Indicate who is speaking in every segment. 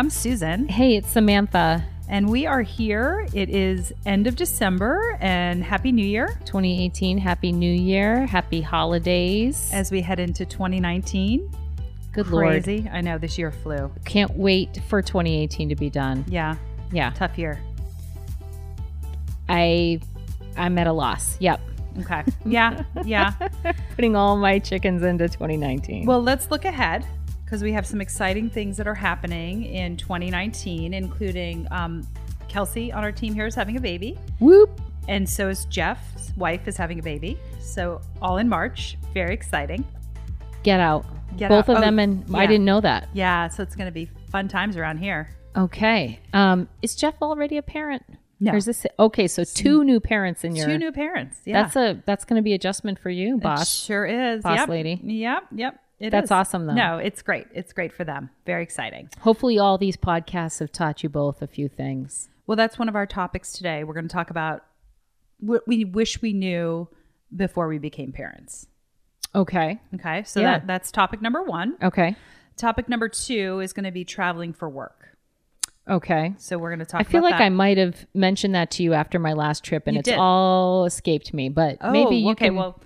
Speaker 1: I'm Susan,
Speaker 2: Hey, it's Samantha.
Speaker 1: and we are here. It is end of December, and Happy New Year
Speaker 2: 2018. Happy New Year. Happy holidays.
Speaker 1: as we head into 2019.
Speaker 2: Good Lord.
Speaker 1: Crazy. I know this year flew.
Speaker 2: Can't wait for 2018 to be done.
Speaker 1: Yeah,
Speaker 2: Yeah.
Speaker 1: tough year.
Speaker 2: I I'm at a loss. Yep.
Speaker 1: Okay. Yeah, yeah.
Speaker 2: Putting all my chickens into 2019.
Speaker 1: Well, let's look ahead because we have some exciting things that are happening in 2019, including um, Kelsey on our team here is having a baby.
Speaker 2: whoop.
Speaker 1: And so is Jeff's wife is having a baby. So all in March. Very exciting.
Speaker 2: Get out.
Speaker 1: Get
Speaker 2: Both
Speaker 1: out.
Speaker 2: of
Speaker 1: Oh,
Speaker 2: them and I didn't know that.
Speaker 1: Yeah, so it's going to be fun times around here.
Speaker 2: Okay. Um is Jeff already a parent?
Speaker 1: No.
Speaker 2: Or is this Okay, so two new parents in your
Speaker 1: Two new parents. Yeah.
Speaker 2: That's a that's going to be adjustment for you,
Speaker 1: It
Speaker 2: boss.
Speaker 1: sure is.
Speaker 2: Boss
Speaker 1: Yep.
Speaker 2: lady.
Speaker 1: Yep, yep. It
Speaker 2: That's
Speaker 1: is.
Speaker 2: awesome, though.
Speaker 1: No, it's great. It's great for them. Very exciting.
Speaker 2: Hopefully all these podcasts have taught you both a few things.
Speaker 1: Well, that's one of our topics today. We're going to talk about what we wish we knew before we became parents.
Speaker 2: Okay.
Speaker 1: Okay, so
Speaker 2: Yeah.
Speaker 1: that, that's topic number one.
Speaker 2: Okay.
Speaker 1: Topic number two is going to be traveling for work.
Speaker 2: Okay.
Speaker 1: So we're going to talk.
Speaker 2: I feel like
Speaker 1: that.
Speaker 2: I might have mentioned that to you after my last trip, and
Speaker 1: You
Speaker 2: it's
Speaker 1: did.
Speaker 2: all escaped me. But
Speaker 1: Oh,
Speaker 2: maybe you
Speaker 1: okay.
Speaker 2: can.
Speaker 1: Well,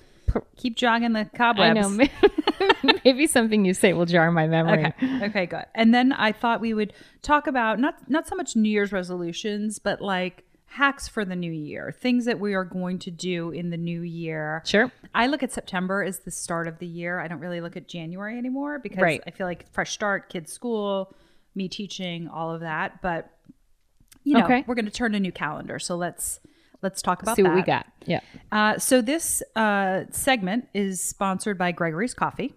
Speaker 1: keep jogging the
Speaker 2: I
Speaker 1: cobwebs.
Speaker 2: know. Maybe something you say will jar my memory.
Speaker 1: Okay. Okay, good. And then I thought we would talk about not not so much New Year's resolutions, but like hacks for the new year, things that we are going to do in the new year.
Speaker 2: Sure.
Speaker 1: I look at September as the start of the year. I don't really look at January anymore because
Speaker 2: Right.
Speaker 1: I feel like fresh start, kids school, me teaching, all of that. But you know,
Speaker 2: Okay.
Speaker 1: we're going to turn a new calendar. So let's let's talk about
Speaker 2: See what we
Speaker 1: that.
Speaker 2: got. Yeah.
Speaker 1: Uh, so this uh, segment is sponsored by Gregory's Coffee.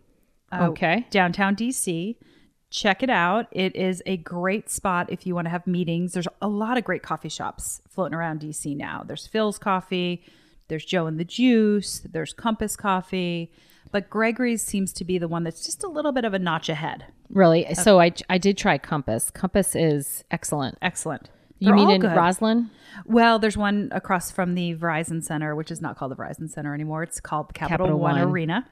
Speaker 1: uh,
Speaker 2: Okay.
Speaker 1: Downtown DC. Check it out. It is a great spot if you want to have meetings. There's a lot of great coffee shops floating around DC now. There's Philz Coffee, there's Joe and the Juice, there's Compass Coffee, but Gregory's seems to be the one that's just a little bit of a notch ahead.
Speaker 2: Really. So I I did try Compass. Compass is excellent.
Speaker 1: Excellent.
Speaker 2: You
Speaker 1: They're
Speaker 2: mean
Speaker 1: all
Speaker 2: in
Speaker 1: good.
Speaker 2: Rosslyn?
Speaker 1: Well, there's one across from the Verizon Center, which is not called the Verizon Center anymore. It's called Capital,
Speaker 2: Capital
Speaker 1: One,
Speaker 2: One.
Speaker 1: Arena.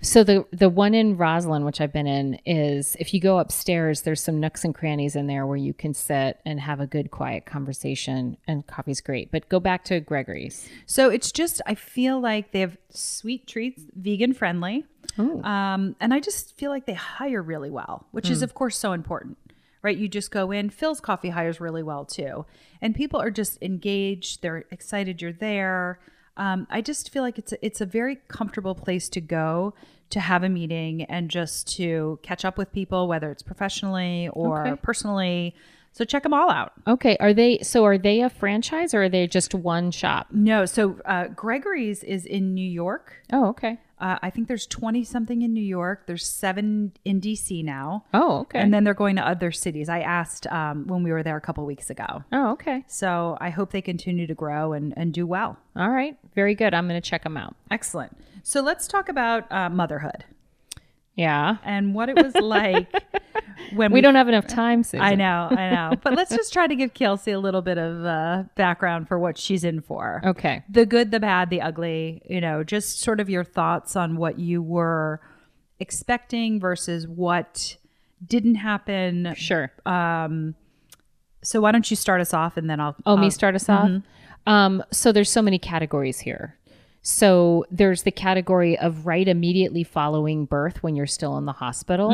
Speaker 2: So the the one in Rosslyn, which I've been in, is if you go upstairs, there's some nooks and crannies in there where you can sit and have a good quiet conversation, and coffee's great. But go back to Gregory's.
Speaker 1: So it's just I feel like they have sweet treats, vegan friendly, um, and I just feel like they hire really well, which is of course so important, right? You just go in. Philz Coffee hires really well too, and people are just engaged. They're excited you're there. Um, I just feel like it's a, it's a very comfortable place to go to have a meeting and just to catch up with people, whether it's professionally or
Speaker 2: Okay.
Speaker 1: personally. So check them all out.
Speaker 2: Okay, are they so? Are they a franchise or are they just one shop?
Speaker 1: No, so uh, Gregory's is in New York.
Speaker 2: Oh, okay.
Speaker 1: Uh, I think there's 20 something in New York. There's seven in DC now.
Speaker 2: Oh, okay.
Speaker 1: And then they're going to other cities. I asked um, when we were there a couple weeks ago.
Speaker 2: oh, okay.
Speaker 1: So I hope they continue to grow and, and do well.
Speaker 2: All right. Very good. I'm going to check them out.
Speaker 1: Excellent. So let's talk about uh, motherhood
Speaker 2: Yeah.
Speaker 1: and what it was like when
Speaker 2: We don't have enough time, Susan.
Speaker 1: I know, I know. But let's just try to give Kelsey a little bit of uh, background for what she's in for.
Speaker 2: Okay.
Speaker 1: the good, the bad, the ugly, you know, just sort of your thoughts on what you were expecting versus what didn't happen.
Speaker 2: Sure.
Speaker 1: So why don't you start us off and then I'll
Speaker 2: Oh, me
Speaker 1: I'll-
Speaker 2: start us off. Um, so there's so many categories here. So there's the category of right immediately following birth when you're still in the hospital.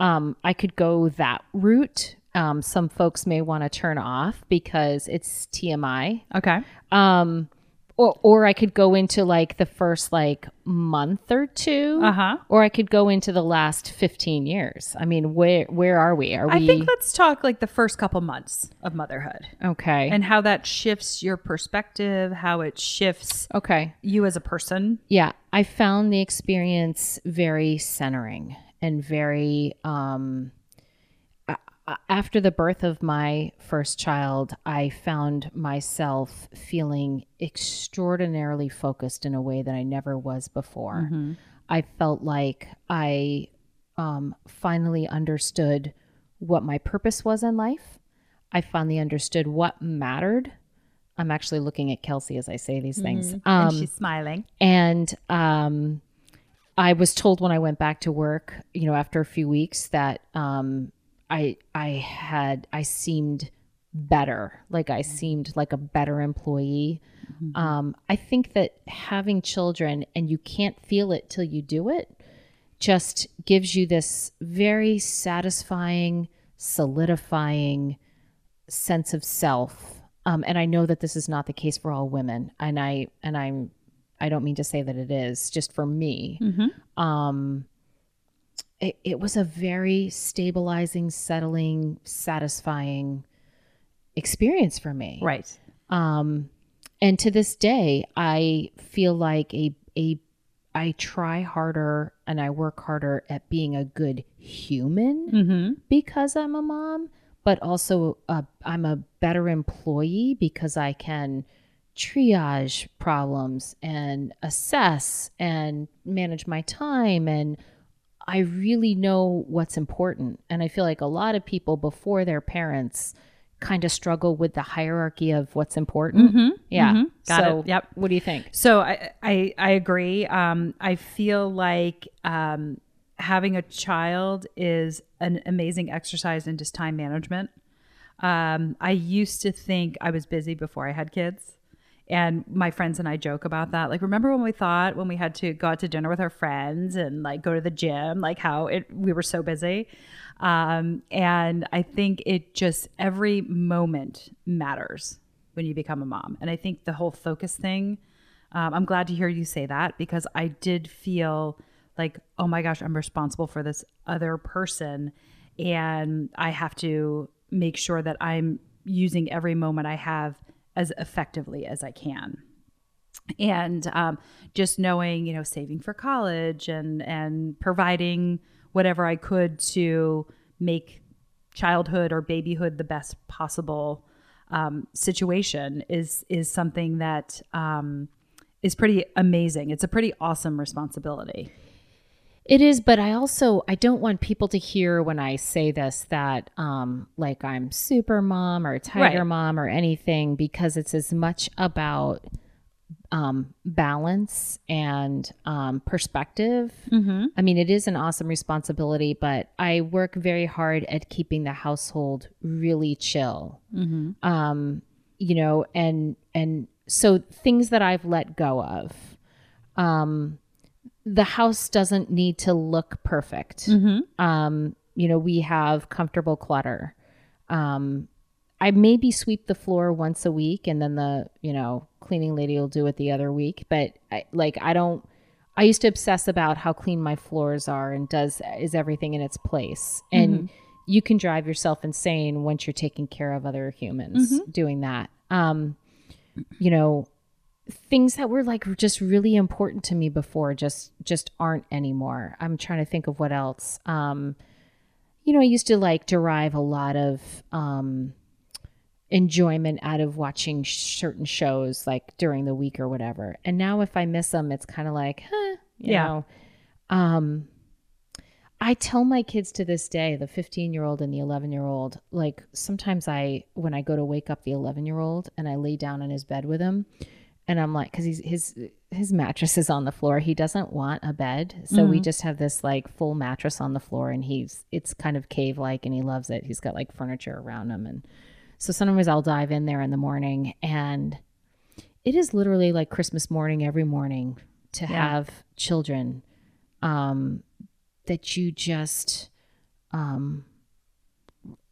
Speaker 2: Um, I could go that route. Um, some folks may want to turn off because it's TMI.
Speaker 1: Okay.
Speaker 2: Um, or, or I could go into like the first like month or two,
Speaker 1: Uh-huh.
Speaker 2: or I could go into the last 15 years. I mean, where, where are we? Are we
Speaker 1: I think let's talk like the first couple months of motherhood
Speaker 2: okay?
Speaker 1: and how that shifts your perspective, how it shifts
Speaker 2: okay.
Speaker 1: you as a person.
Speaker 2: Yeah, I found the experience very centering and very um after the birth of my first child, I found myself feeling extraordinarily focused in a way that I never was before. I felt like I um, finally understood what my purpose was in life. I finally understood what mattered. I'm actually looking at Kelsey as I say these things. Um,
Speaker 1: and she's smiling.
Speaker 2: and um, I was told when I went back to work, you know, after a few weeks that um, I I had I seemed better, like I seemed like a better employee. Mm-hmm. Um, I think that having children and you can't feel it till you do it just gives you this very satisfying, solidifying sense of self. Um, and I know that this is not the case for all women, and I and I'm I don't mean to say that it is just for me. Mm-hmm. Um, it, it was a very stabilizing, settling, satisfying experience for me.
Speaker 1: Right.
Speaker 2: Um, and to this day, I feel like a a I try harder and I work harder at being a good human mm-hmm. because I'm a mom, but also i I'm a better employee because I can triage problems and assess and manage my time and I really know what's important. And I feel like a lot of people before their parents kind of struggle with the hierarchy of what's important. Mm-hmm, yeah. Mm-hmm.
Speaker 1: Got
Speaker 2: so,
Speaker 1: it. Yep.
Speaker 2: What do you think?
Speaker 1: So I I, I agree. Um, I feel like um, having a child is an amazing exercise in just time management. Um, I used to think I was busy before I had kids. And my friends and I joke about that. Like, remember when we thought when we had to go out to dinner with our friends and like go to the gym, like how it we were so busy. Um, and I think it just every moment matters when you become a mom. And I think the whole focus thing. Um, I'm glad to hear you say that because I did feel like, oh my gosh, I'm responsible for this other person, and I have to make sure that I'm using every moment I have as effectively as I can. And um, just knowing, you know, saving for college and and providing whatever I could to make childhood or babyhood the best possible um, situation is is something that um, is pretty amazing. It's a pretty awesome responsibility.
Speaker 2: It is, but I also I don't want people to hear when I say this that um like I'm super mom or tiger right. mom or anything because it's as much about um balance and um perspective. Mm-hmm. I mean, it is an awesome responsibility, but I work very hard at keeping the household really chill. Mm-hmm. Um, you know, and and so things that I've let go of. Um the house doesn't need to look perfect. Mm-hmm. Um, you know, we have comfortable clutter. Um, I maybe sweep the floor once a week, and then the you know cleaning lady will do it the other week. But I, like, I don't. I used to obsess about how clean my floors are and does is everything in its place. And mm-hmm. you can drive yourself insane once you're taking care of other humans mm-hmm. doing that. Um, you know, things that were like just really important to me before just just aren't anymore. I'm trying to think of what else. Um, you know, I used to like derive a lot of um, enjoyment out of watching certain shows like during the week or whatever. And now if I miss them, it's kind of like, huh, yeah. Know, um, I tell my kids to this day, the 15 year old and the 11 year old, like sometimes I, when I go to wake up the 11 year old and I lay down in his bed with him, and I'm like, because he's his his mattress is on the floor. He doesn't want a bed, so mm-hmm. we just have this like full mattress on the floor, and he's it's kind of cave like, and he loves it. He's got like furniture around him, and so sometimes I'll dive in there in the morning, and it is literally like Christmas morning every morning to yeah. have children um, that you just um,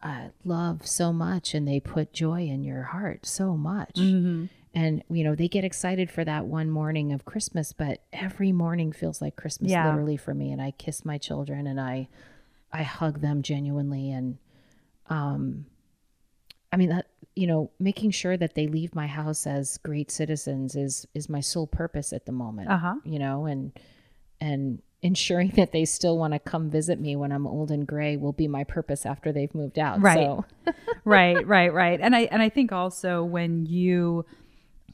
Speaker 2: uh, love so much, and they put joy in your heart so much. Mm-hmm and you know they get excited for that one morning of christmas but every morning feels like christmas yeah. literally for me and i kiss my children and i i hug them genuinely and um i mean that you know making sure that they leave my house as great citizens is is my sole purpose at the moment uh-huh. you know and and ensuring that they still want to come visit me when I'm old and gray will be my purpose after they've moved out.
Speaker 1: Right. So. right, right, right. And I and I think also when you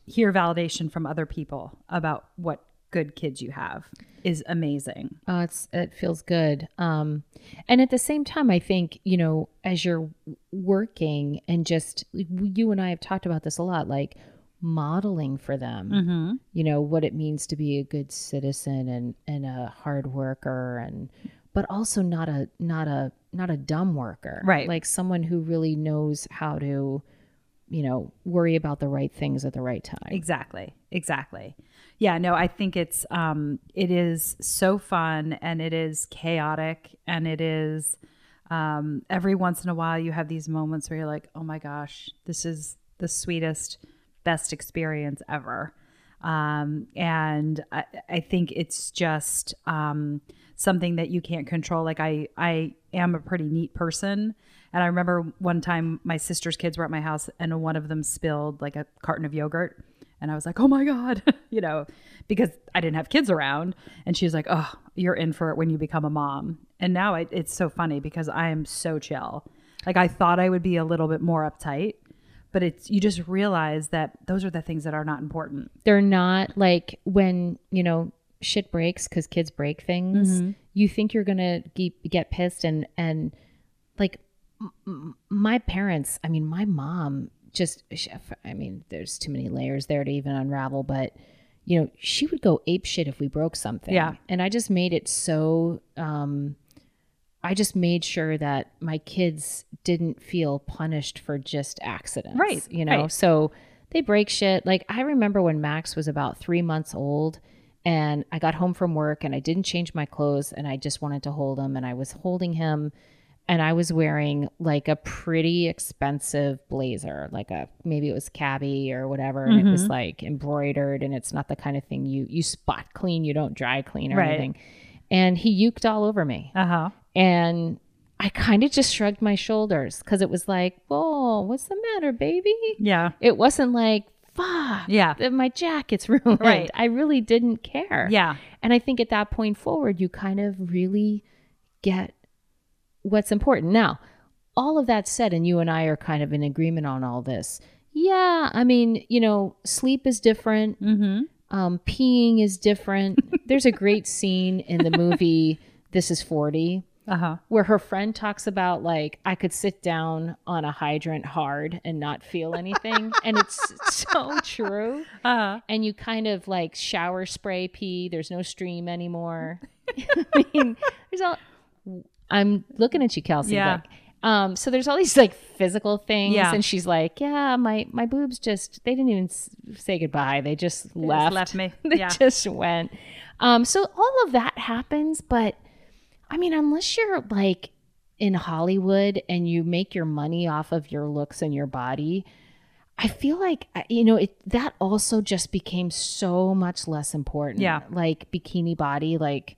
Speaker 1: hear validation from other people about what good kids you have is amazing.
Speaker 2: Oh, it's it feels good. Um, and at the same time, I think you know as you're working and just you and I have talked about this a lot, like modeling for them. Mm-hmm. You know what it means to be a good citizen and and a hard worker and but also not a not a not a dumb worker.
Speaker 1: Right.
Speaker 2: Like someone who really knows how to, you know, worry about the right things at the right time.
Speaker 1: Exactly. Exactly. Yeah, no, I think it's um it is so fun and it is chaotic and it is um every once in a while you have these moments where you're like, "Oh my gosh, this is the sweetest best experience ever." Um and I, I think it's just um something that you can't control. Like I I am a pretty neat person. And I remember one time my sister's kids were at my house and one of them spilled like a carton of yogurt and I was like, oh my God, you know, because I didn't have kids around. And she was like, oh, you're in for it when you become a mom. And now it, it's so funny because I am so chill. Like I thought I would be a little bit more uptight, but it's, you just realize that those are the things that are not important.
Speaker 2: They're not like when, you know, shit breaks because kids break things. Mm-hmm. You think you're going to get pissed and, and like my parents, I mean, my mom just i mean there's too many layers there to even unravel but you know she would go ape shit if we broke something
Speaker 1: Yeah.
Speaker 2: and i just made it so um i just made sure that my kids didn't feel punished for just accidents
Speaker 1: Right,
Speaker 2: you know
Speaker 1: right.
Speaker 2: so they break shit like i remember when max was about three months old and i got home from work and i didn't change my clothes and i just wanted to hold him and i was holding him and I was wearing like a pretty expensive blazer, like a maybe it was cabbie or whatever, and it
Speaker 1: Mm-hmm.
Speaker 2: was like embroidered, and it's not the kind of thing you you spot clean, you don't dry clean or
Speaker 1: Right.
Speaker 2: anything. And he uked all over me,
Speaker 1: Uh huh.
Speaker 2: and I kind of just shrugged my shoulders because it was like, "Whoa, what's the matter, baby?"
Speaker 1: Yeah.
Speaker 2: It wasn't like, "Fuck,
Speaker 1: Yeah.
Speaker 2: my jacket's ruined."
Speaker 1: Right.
Speaker 2: I really didn't care.
Speaker 1: Yeah.
Speaker 2: And I think at that point forward, you kind of really get what's important. Now, all of that said, and you and I are kind of in agreement on all this. Yeah, I mean, you know, sleep is different.
Speaker 1: Mm-hmm.
Speaker 2: Um, peeing is different. There's a great scene in the movie This Is 40
Speaker 1: Uh huh.
Speaker 2: where her friend talks about like I could sit down on a hydrant hard and not feel anything, and it's so true
Speaker 1: Uh huh.
Speaker 2: and you kind of like shower spray pee. There's no stream anymore. I mean, there's all. I'm looking at you, Kelsey.
Speaker 1: Yeah.
Speaker 2: Like, um, so there's all these like physical things,
Speaker 1: Yeah.
Speaker 2: and she's like, "Yeah, my my boobs just they didn't even s- say goodbye. They just left.
Speaker 1: left me.
Speaker 2: they
Speaker 1: Yeah.
Speaker 2: just went." Um, so all of that happens, but I mean, unless you're like in Hollywood and you make your money off of your looks and your body, I feel like uh, you know it. That also just became so much less important.
Speaker 1: Yeah.
Speaker 2: like bikini body, like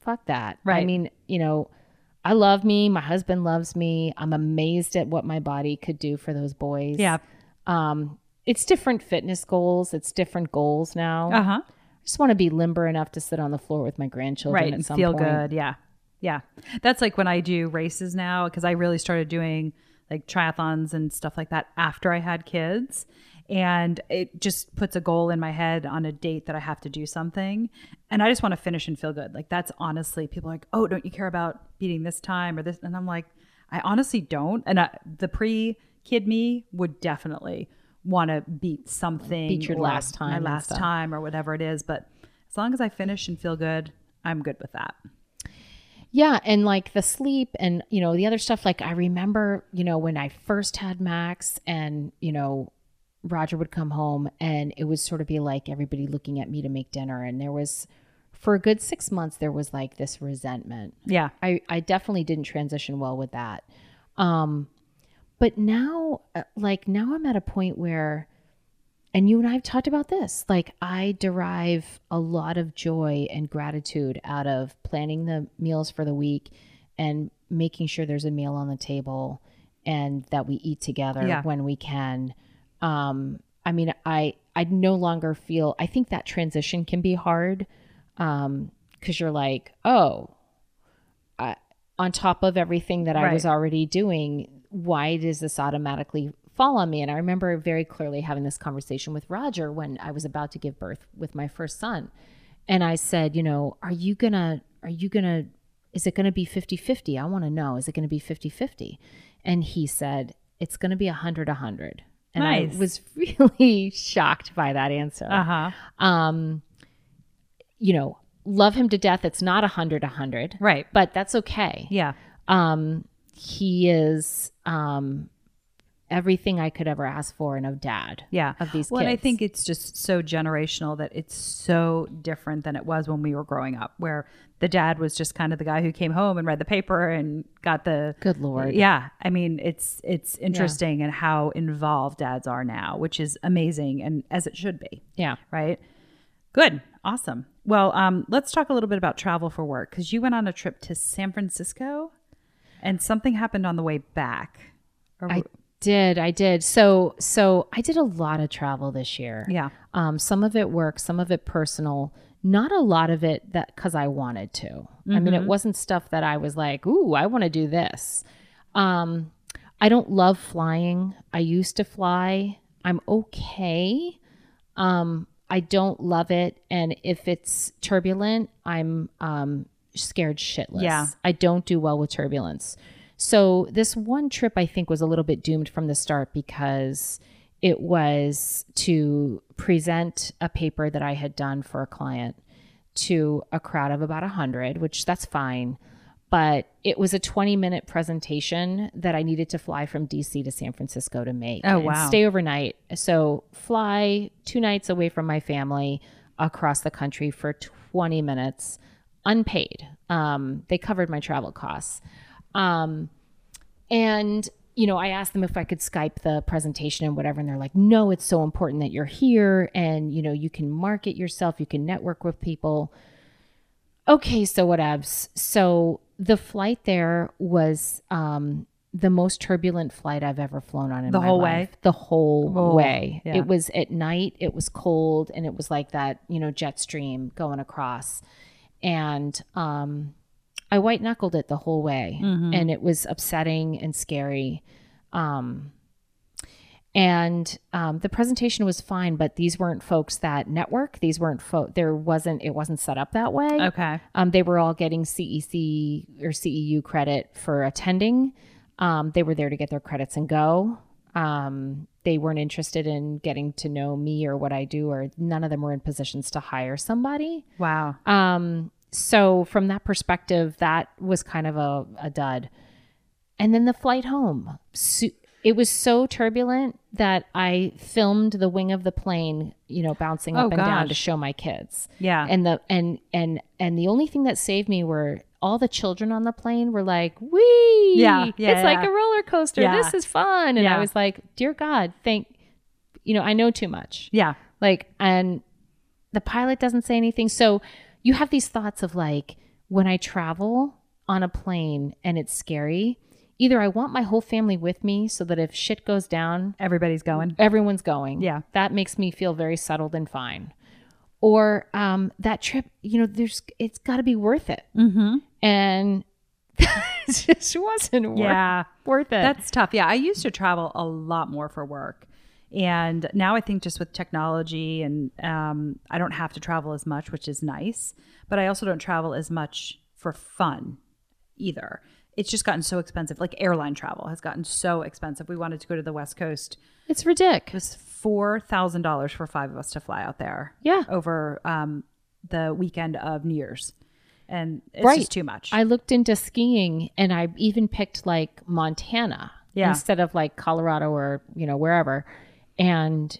Speaker 2: fuck that.
Speaker 1: Right.
Speaker 2: I mean, you know, I love me. My husband loves me. I'm amazed at what my body could do for those boys.
Speaker 1: Yeah.
Speaker 2: Um, it's different fitness goals. It's different goals now.
Speaker 1: Uh huh.
Speaker 2: I just want to be limber enough to sit on the floor with my grandchildren
Speaker 1: right
Speaker 2: at
Speaker 1: and
Speaker 2: some
Speaker 1: feel
Speaker 2: point.
Speaker 1: good yeah yeah that's like when i do races now because i really started doing like triathlons and stuff like that after i had kids and it just puts a goal in my head on a date that i have to do something. And i just want to finish and feel good. Like that's honestly people are like oh don't you care about beating this time or this? And i'm like i honestly don't. And I, the pre kid me would definitely want to beat something
Speaker 2: Beat your last time
Speaker 1: my last
Speaker 2: stuff.
Speaker 1: time or whatever it is. But as long as i finish and feel good i'm good with that.
Speaker 2: Yeah, and like the sleep and you know the other stuff like I remember, you know, when I first had Max and, you know, Roger would come home and it would sort of be like everybody looking at me to make dinner and there was for a good 6 months there was like this resentment.
Speaker 1: yeah
Speaker 2: I I definitely didn't transition well with that. Um but now uh, like now I'm at a point where and you and I have talked about this. Like, I derive a lot of joy and gratitude out of planning the meals for the week and making sure there's a meal on the table and that we eat together
Speaker 1: Yeah.
Speaker 2: when we can. Um, I mean, I I no longer feel. I think that transition can be hard because you're like, oh, I, on top of everything that I
Speaker 1: Right.
Speaker 2: was already doing, why does this automatically fall on me? And I remember very clearly having this conversation with Roger when I was about to give birth with my first son. And I said, you know, are you gonna, are you gonna, is it gonna be 50 50? I wanna know, is it gonna be 50 50? And he said, it's gonna be 100 100. And
Speaker 1: Nice.
Speaker 2: I was really shocked by that answer
Speaker 1: uh-huh
Speaker 2: um you know love him to death. It's not a hundred, a hundred,
Speaker 1: Right.
Speaker 2: but that's okay.
Speaker 1: Yeah.
Speaker 2: Um, he is um, everything I could ever ask for and a dad.
Speaker 1: Yeah.
Speaker 2: of these kids.
Speaker 1: well, and I think it's just so generational that it's so different than it was when we were growing up, where the dad was just kind of the guy who came home and read the paper and got the
Speaker 2: Good lord.
Speaker 1: Yeah, I mean it's it's interesting and how involved dads are now, which is amazing and as it should be,
Speaker 2: Yeah.
Speaker 1: right? Good, awesome. Well, um, let's talk a little bit about travel for work because you went on a trip to San Francisco, and something happened on the way back. Or-
Speaker 2: I did. I did. So so I did a lot of travel this year.
Speaker 1: yeah,
Speaker 2: Um, some of it work, some of it personal. Not a lot of it that because I wanted to. I mean, it wasn't stuff that I was like, "Ooh, I want to do this." Um, I don't love flying. I used to fly. I'm okay. Um, I don't love it, and if it's turbulent, I'm um, scared shitless.
Speaker 1: Yeah.
Speaker 2: I don't do well with turbulence. So this one trip I think was a little bit doomed from the start because it was to present a paper that I had done for a client to a crowd of about 100, which that's fine. But it was a 20 minute presentation that I needed to fly from DC to San Francisco to make.
Speaker 1: Oh,
Speaker 2: and
Speaker 1: wow.
Speaker 2: Stay overnight. So fly two nights away from my family across the country for 20 minutes, unpaid. Um, they covered my travel costs. Um, and you know, I asked them if I could Skype the presentation and whatever, and they're like, "No, it's so important that you're here, and you know, you can market yourself, you can network with people." Okay, so whatevs. So the flight there was um, the most turbulent flight I've ever flown on in
Speaker 1: The whole
Speaker 2: life.
Speaker 1: way?
Speaker 2: The whole
Speaker 1: Oh,
Speaker 2: way.
Speaker 1: yeah.
Speaker 2: It was at night. It was cold, and it was like that, you know, jet stream going across, and um, I white knuckled it the whole way, and it was upsetting and scary. Um, and um, the presentation was fine, but these weren't folks that network. These weren't folk. There wasn't. It wasn't set up that way.
Speaker 1: okay,
Speaker 2: Um, they were all getting CEC or CEU credit for attending. Um, they were there to get their credits and go. Um, they weren't interested in getting to know me or what I do, or none of them were in positions to hire somebody.
Speaker 1: wow,
Speaker 2: Um, so from that perspective, that was kind of a, a dud. And then the flight home, su- it was so turbulent that I filmed the wing of the plane, you know, bouncing oh, up
Speaker 1: Oh,
Speaker 2: and down to show my kids.
Speaker 1: yeah,
Speaker 2: And the and and and the only thing that saved me were all the children on the plane were like, "Wee,
Speaker 1: Yeah, yeah,
Speaker 2: it's like a roller coaster.
Speaker 1: Yeah.
Speaker 2: This is fun." And
Speaker 1: Yeah.
Speaker 2: I was like, "Dear God, thank you know, I know too much."
Speaker 1: yeah,
Speaker 2: Like, and the pilot doesn't say anything. So you have these thoughts of like, when I travel on a plane and it's scary, either I want my whole family with me so that if shit goes down,
Speaker 1: everybody's going.
Speaker 2: everyone's going.
Speaker 1: Yeah.
Speaker 2: That makes me feel very settled and fine. Or um, that trip, you know, there's it's got to be worth it.
Speaker 1: Mm-hmm.
Speaker 2: And it just wasn't
Speaker 1: Yeah,
Speaker 2: worth it.
Speaker 1: That's tough. Yeah, I used to travel a lot more for work. And now I think just with technology and um, I don't have to travel as much, which is nice. But I also don't travel as much for fun either. It's just gotten so expensive. Like airline travel has gotten so expensive. We wanted to go to the West Coast.
Speaker 2: it's
Speaker 1: It
Speaker 2: ridiculous.
Speaker 1: was four thousand dollars for five of us to fly out there.
Speaker 2: Yeah.
Speaker 1: over um, the weekend of New Year's, and it's
Speaker 2: Right.
Speaker 1: just too much.
Speaker 2: I looked into skiing and I even picked like Montana
Speaker 1: Yeah.
Speaker 2: instead of like Colorado or, you know, wherever. And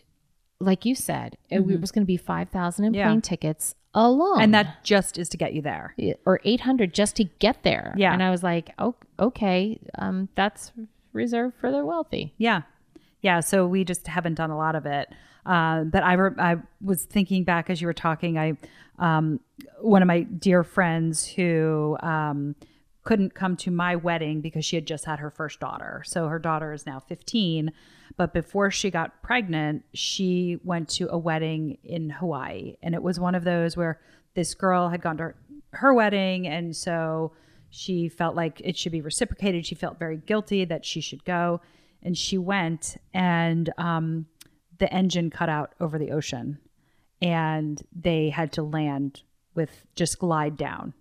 Speaker 2: like you said, it was going to be 5,000 in
Speaker 1: Mm-hmm. Yeah.
Speaker 2: plane tickets alone.
Speaker 1: and that just is to get you there.
Speaker 2: or 800 just to get there.
Speaker 1: Yeah.
Speaker 2: And I was like, oh, okay, um, that's reserved for the wealthy.
Speaker 1: Yeah. Yeah. So we just haven't done a lot of it. Uh, but I, re- I was thinking back as you were talking, I, um, one of my dear friends who, um, couldn't come to my wedding because she had just had her first daughter. So her daughter is now 15. But before she got pregnant, she went to a wedding in Hawaii. And it was one of those where this girl had gone to her, her wedding. And so she felt like it should be reciprocated. She felt very guilty that she should go. And she went, and um, the engine cut out over the ocean. And they had to land with just glide down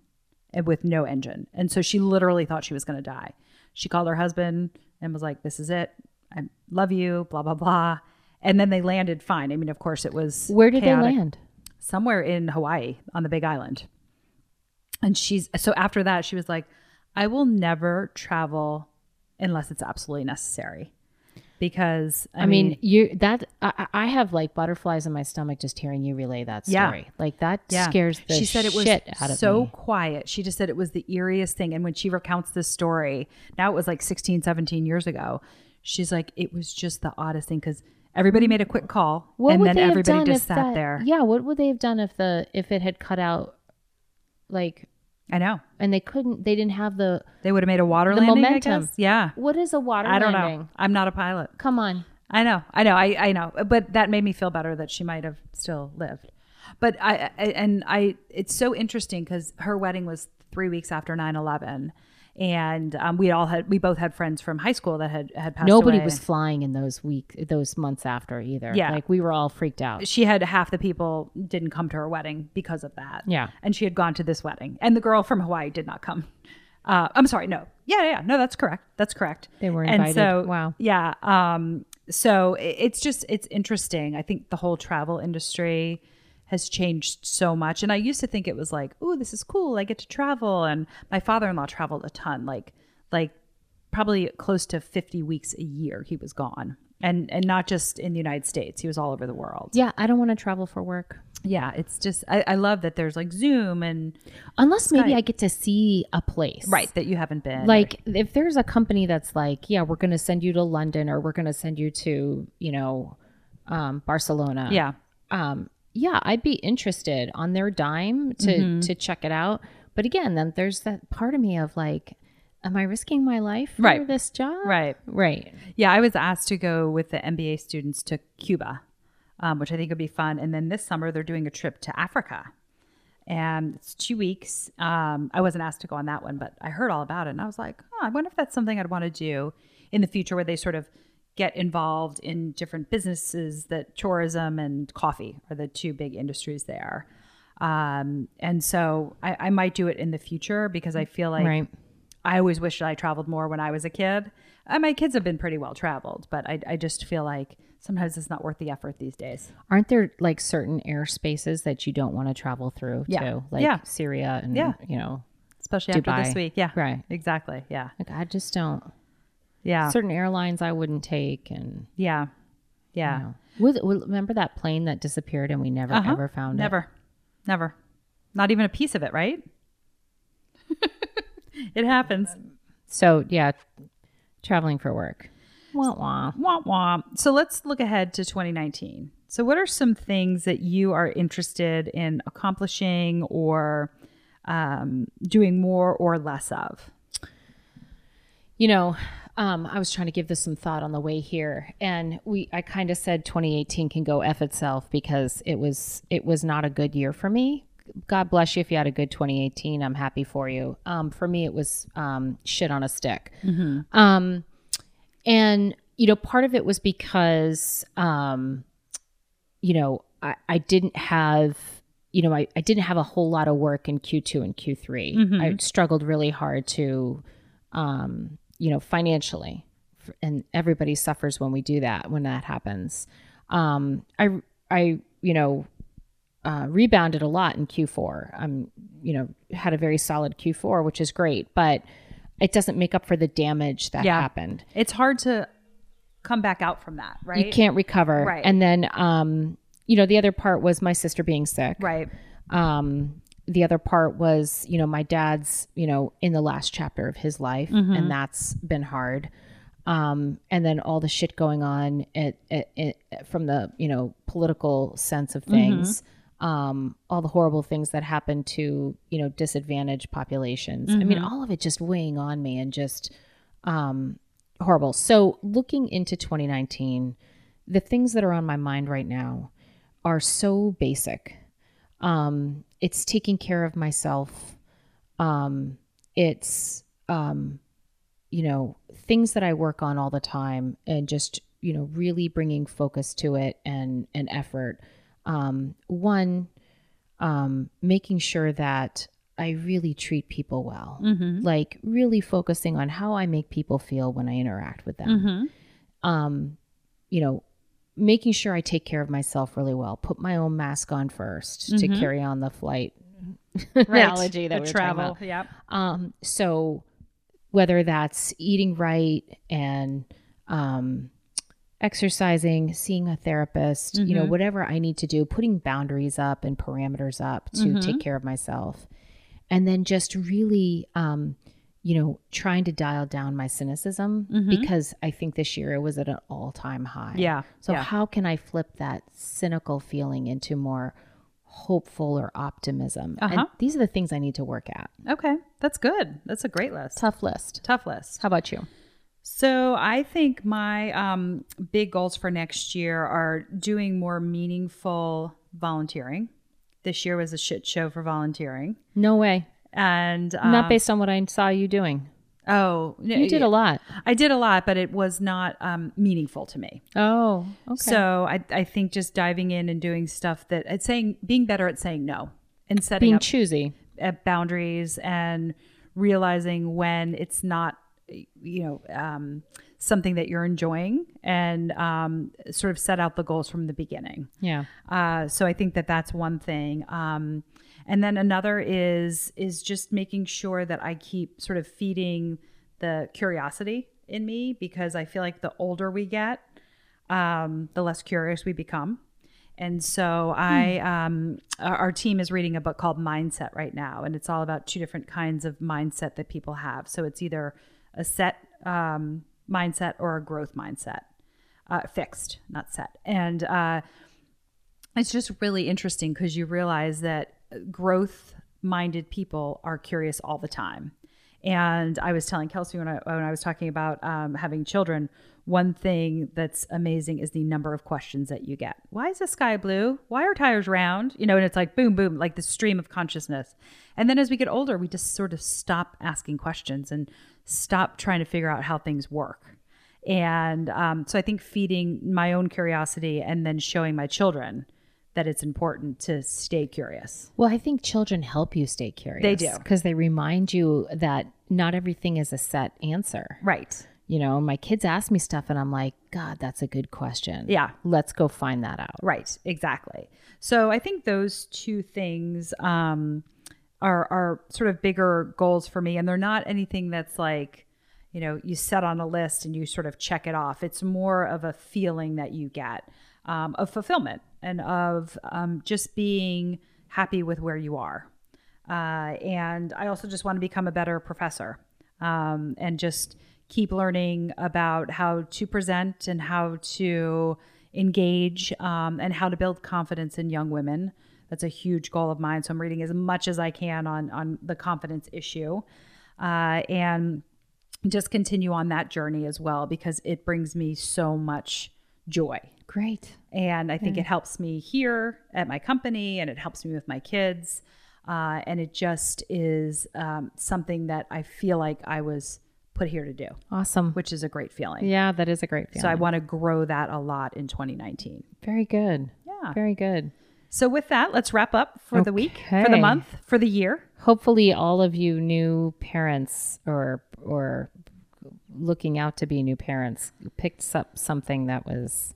Speaker 1: and with no engine. And so she literally thought she was going to die. She called her husband and was like, This is it. I love you, blah, blah, blah. And then they landed fine. I mean, of course, it was
Speaker 2: Where did
Speaker 1: chaotic.
Speaker 2: they land?
Speaker 1: Somewhere in Hawaii on the big island. And she's so after that, she was like, I will never travel unless it's absolutely necessary. Because I,
Speaker 2: I mean, you that I, I have like butterflies in my stomach just hearing you relay that story. Yeah. Like that
Speaker 1: Yeah.
Speaker 2: scares the
Speaker 1: she said it was
Speaker 2: shit out of
Speaker 1: so
Speaker 2: me.
Speaker 1: quiet she just said it was the eeriest thing and when she recounts this story now it was like 16 17 years ago she's like it was just the oddest thing because everybody made a quick call
Speaker 2: What
Speaker 1: and then everybody just sat
Speaker 2: that-
Speaker 1: there
Speaker 2: Yeah, what would they have done if the if it had cut out, like,
Speaker 1: i know
Speaker 2: and they couldn't, they didn't have the
Speaker 1: they would have made a water
Speaker 2: The
Speaker 1: landing
Speaker 2: momentum.
Speaker 1: I guess. yeah
Speaker 2: what is a water
Speaker 1: i don't
Speaker 2: landing?
Speaker 1: know i'm not a pilot
Speaker 2: Come on,
Speaker 1: I know, I know, I, I know, but that made me feel better that she might have still lived. But I, I and I, it's so interesting because her wedding was three weeks after 9-11. And um, we all had, we both had friends from high school that had had passed
Speaker 2: nobody
Speaker 1: away.
Speaker 2: was flying in those week those months after either.
Speaker 1: Yeah.
Speaker 2: like we were all freaked out.
Speaker 1: She had half the people didn't come to her wedding because of that.
Speaker 2: Yeah.
Speaker 1: and she had gone to this wedding, and the girl from Hawaii did not come. Uh, I'm sorry, no, yeah, yeah, no, that's correct, that's correct.
Speaker 2: They were
Speaker 1: And
Speaker 2: invited.
Speaker 1: so,
Speaker 2: Wow.
Speaker 1: yeah. Um, so it's just it's interesting. I think the whole travel industry has changed so much. And I used to think it was like, oh, this is cool. I get to travel. And my father-in-law traveled a ton, like like probably close to 50 weeks a year. He was gone, and and not just in the United States. He was all over the world.
Speaker 2: Yeah, I don't want to travel for work
Speaker 1: Yeah, it's just I, I love that there's like Zoom and
Speaker 2: unless maybe I get to see a place.
Speaker 1: right that you haven't been
Speaker 2: Like if there's a company that's like, yeah, we're going to send you to London or we're going to send you to, you know, um, Barcelona.
Speaker 1: yeah
Speaker 2: um, yeah, I'd be interested on their dime to
Speaker 1: Mm-hmm.
Speaker 2: to check it out. But again, then there's that part of me of like, am I risking my life for
Speaker 1: Right.
Speaker 2: this job?
Speaker 1: right
Speaker 2: Right.
Speaker 1: Yeah, I was asked to go with the MBA students to Cuba, um, which I think would be fun. And then this summer they're doing a trip to Africa, and it's two weeks. Um, I wasn't asked to go on that one, but I heard all about it, and I was like, oh, I wonder if that's something I'd want to do in the future, where they sort of get involved in different businesses that tourism and coffee are the two big industries there. Um, and so I, I might do it in the future because I feel like
Speaker 2: Right.
Speaker 1: I always wished I traveled more when I was a kid. Uh, my kids have been pretty well traveled, but I, I just feel like sometimes it's not worth the effort these days.
Speaker 2: Aren't there like certain airspaces that you don't want to travel through
Speaker 1: Yeah.
Speaker 2: too? Like
Speaker 1: Yeah.
Speaker 2: Syria and,
Speaker 1: Yeah.
Speaker 2: you know,
Speaker 1: Especially after this week. Yeah.
Speaker 2: Right.
Speaker 1: Exactly. Yeah.
Speaker 2: like I just don't,
Speaker 1: Yeah.
Speaker 2: certain airlines I wouldn't take. And,
Speaker 1: yeah. Yeah.
Speaker 2: you know, with, remember that plane that disappeared and we never
Speaker 1: Uh-huh.
Speaker 2: ever found it?
Speaker 1: Never. Never. Not even a piece of it, right? it happens.
Speaker 2: So yeah, traveling for work. Wah, wah.
Speaker 1: Womp womp. So let's look ahead to 2019. So, what are some things that you are interested in accomplishing or um, doing more or less of?
Speaker 2: You know, um, I was trying to give this some thought on the way here, and we I kind of said 2018 can go f itself because it was it was not a good year for me. God bless you if you had a good 2018. I'm happy for you. Um, for me, it was um, shit on a stick. Um, and you know, part of it was because um, you know I, I didn't have you know I, I didn't have a whole lot of work in q2 and q3 i struggled really hard to um, you know financially and everybody suffers when we do that when that happens um, i i you know uh, rebounded a lot in q4 i'm you know had a very solid q4 which is great but it doesn't make up for the damage that
Speaker 1: Yeah.
Speaker 2: happened
Speaker 1: It's hard to come back out from that, right?
Speaker 2: you can't recover
Speaker 1: Right.
Speaker 2: and then um you know the other part was my sister being sick
Speaker 1: Right.
Speaker 2: um the other part was you know my dad's you know in the last chapter of his life
Speaker 1: Mm-hmm.
Speaker 2: and that's been hard um and then all the shit going on at, at, at, from the you know political sense of things
Speaker 1: Mm-hmm.
Speaker 2: um all the horrible things that happen to you know disadvantaged populations i
Speaker 1: Mm-hmm.
Speaker 2: mean all of it just weighing on me and just um horrible so looking into 2019 the things that are on my mind right now are so basic um, it's taking care of myself. Um, it's um, you know things that i work on all the time and just you know really bringing focus to it and and effort. Um, one um, making sure that i really treat people well. Like really focusing on how i make people feel when i interact with them. Um, you know, making sure I take care of myself really well, put my own mask on 1st to carry on the flight analogy that
Speaker 1: the
Speaker 2: we
Speaker 1: travel.
Speaker 2: about. Um, so whether that's eating right and um, exercising, seeing a therapist, you know, whatever I need to do, putting boundaries up and parameters up to take care of myself, and then just really. Um, you know, trying to dial down my cynicism because I think this year it was at an all time high.
Speaker 1: Yeah,
Speaker 2: So,
Speaker 1: yeah.
Speaker 2: how can I flip that cynical feeling into more hopeful or optimism?
Speaker 1: Uh-huh.
Speaker 2: these are the things I need to work at.
Speaker 1: Okay, that's good. That's a great list.
Speaker 2: Tough list.
Speaker 1: Tough list.
Speaker 2: How about you?
Speaker 1: So I think my um, big goals for next year are doing more meaningful volunteering. This year was a shit show for volunteering,
Speaker 2: No way.
Speaker 1: And um,
Speaker 2: Not based on what I saw you doing.
Speaker 1: oh, no,
Speaker 2: You did a lot.
Speaker 1: I did a lot, but it was not um, meaningful to me.
Speaker 2: Oh, okay.
Speaker 1: So I, I think just diving in and doing stuff that at saying being better at saying no and setting
Speaker 2: Being
Speaker 1: up
Speaker 2: choosy.
Speaker 1: uh, boundaries and realizing when it's not you know um, something that you're enjoying and um, sort of set out the goals from the beginning
Speaker 2: Yeah.
Speaker 1: uh, so i think that that's one thing um, and then another is is just making sure that i keep sort of feeding the curiosity in me because i feel like the older we get um, the less curious we become and so I, um, our, our team is reading a book called Mindset right now, and it's all about two different kinds of mindset that people have. So it's either a set um, mindset or a growth mindset, uh, fixed, not set. And uh, it's just really interesting because you realize that growth minded people are curious all the time. And I was telling Kelsey when I, when I was talking about um, having children, one thing that's amazing is the number of questions that you get. Why is the sky blue? Why are tires round? You know, and it's like boom, boom, like the stream of consciousness. And then as we get older, we just sort of stop asking questions and stop trying to figure out how things work. And um, so I think feeding my own curiosity and then showing my children that it's important to stay curious.
Speaker 2: Well, I think children help you stay curious.
Speaker 1: They do.
Speaker 2: Because they remind you that not everything is a set answer.
Speaker 1: Right.
Speaker 2: You know, my kids ask me stuff and I'm like, God, that's a good question.
Speaker 1: Yeah.
Speaker 2: Let's go find that out.
Speaker 1: Right. Exactly. So I think those two things um, are are sort of bigger goals for me, and they're not anything that's like you know you set on a list and you sort of check it off. It's more of a feeling that you get um, of fulfillment and of um, just being happy with where you are. Uh, and I also just want to become a better professor um, and just keep learning about how to present and how to engage um, and how to build confidence in young women. That's a huge goal of mine. So I'm reading as much as I can on on the confidence issue, uh, and just continue on that journey as well because it brings me so much joy.
Speaker 2: Great.
Speaker 1: And I think it helps me here at my company and it helps me with my kids. Uh, and it just is um, something that I feel like I was put here to do,
Speaker 2: Awesome.
Speaker 1: which is a great feeling.
Speaker 2: Yeah, that is a great feeling.
Speaker 1: So I want to grow that a lot in 2019.
Speaker 2: Very good.
Speaker 1: Yeah.
Speaker 2: Very good.
Speaker 1: So with that, let's wrap up for the week, for the month, for the year.
Speaker 2: Hopefully all of you new parents or or looking out to be new parents picked up something that was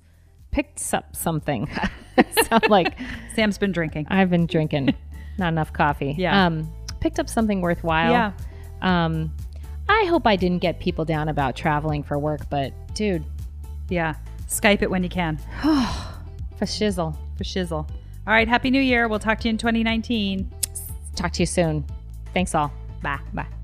Speaker 2: picked up something. Sound like
Speaker 1: Sam's been drinking.
Speaker 2: I've been drinking not enough coffee.
Speaker 1: Yeah.
Speaker 2: Um picked up something worthwhile.
Speaker 1: Yeah.
Speaker 2: Um I hope I didn't get people down about traveling for work, but dude,
Speaker 1: Yeah. Skype it when you can
Speaker 2: for shizzle.
Speaker 1: for shizzle. All right. Happy New Year. We'll talk to you in 2019.
Speaker 2: Talk to you soon. Thanks all.
Speaker 1: Bye. Bye.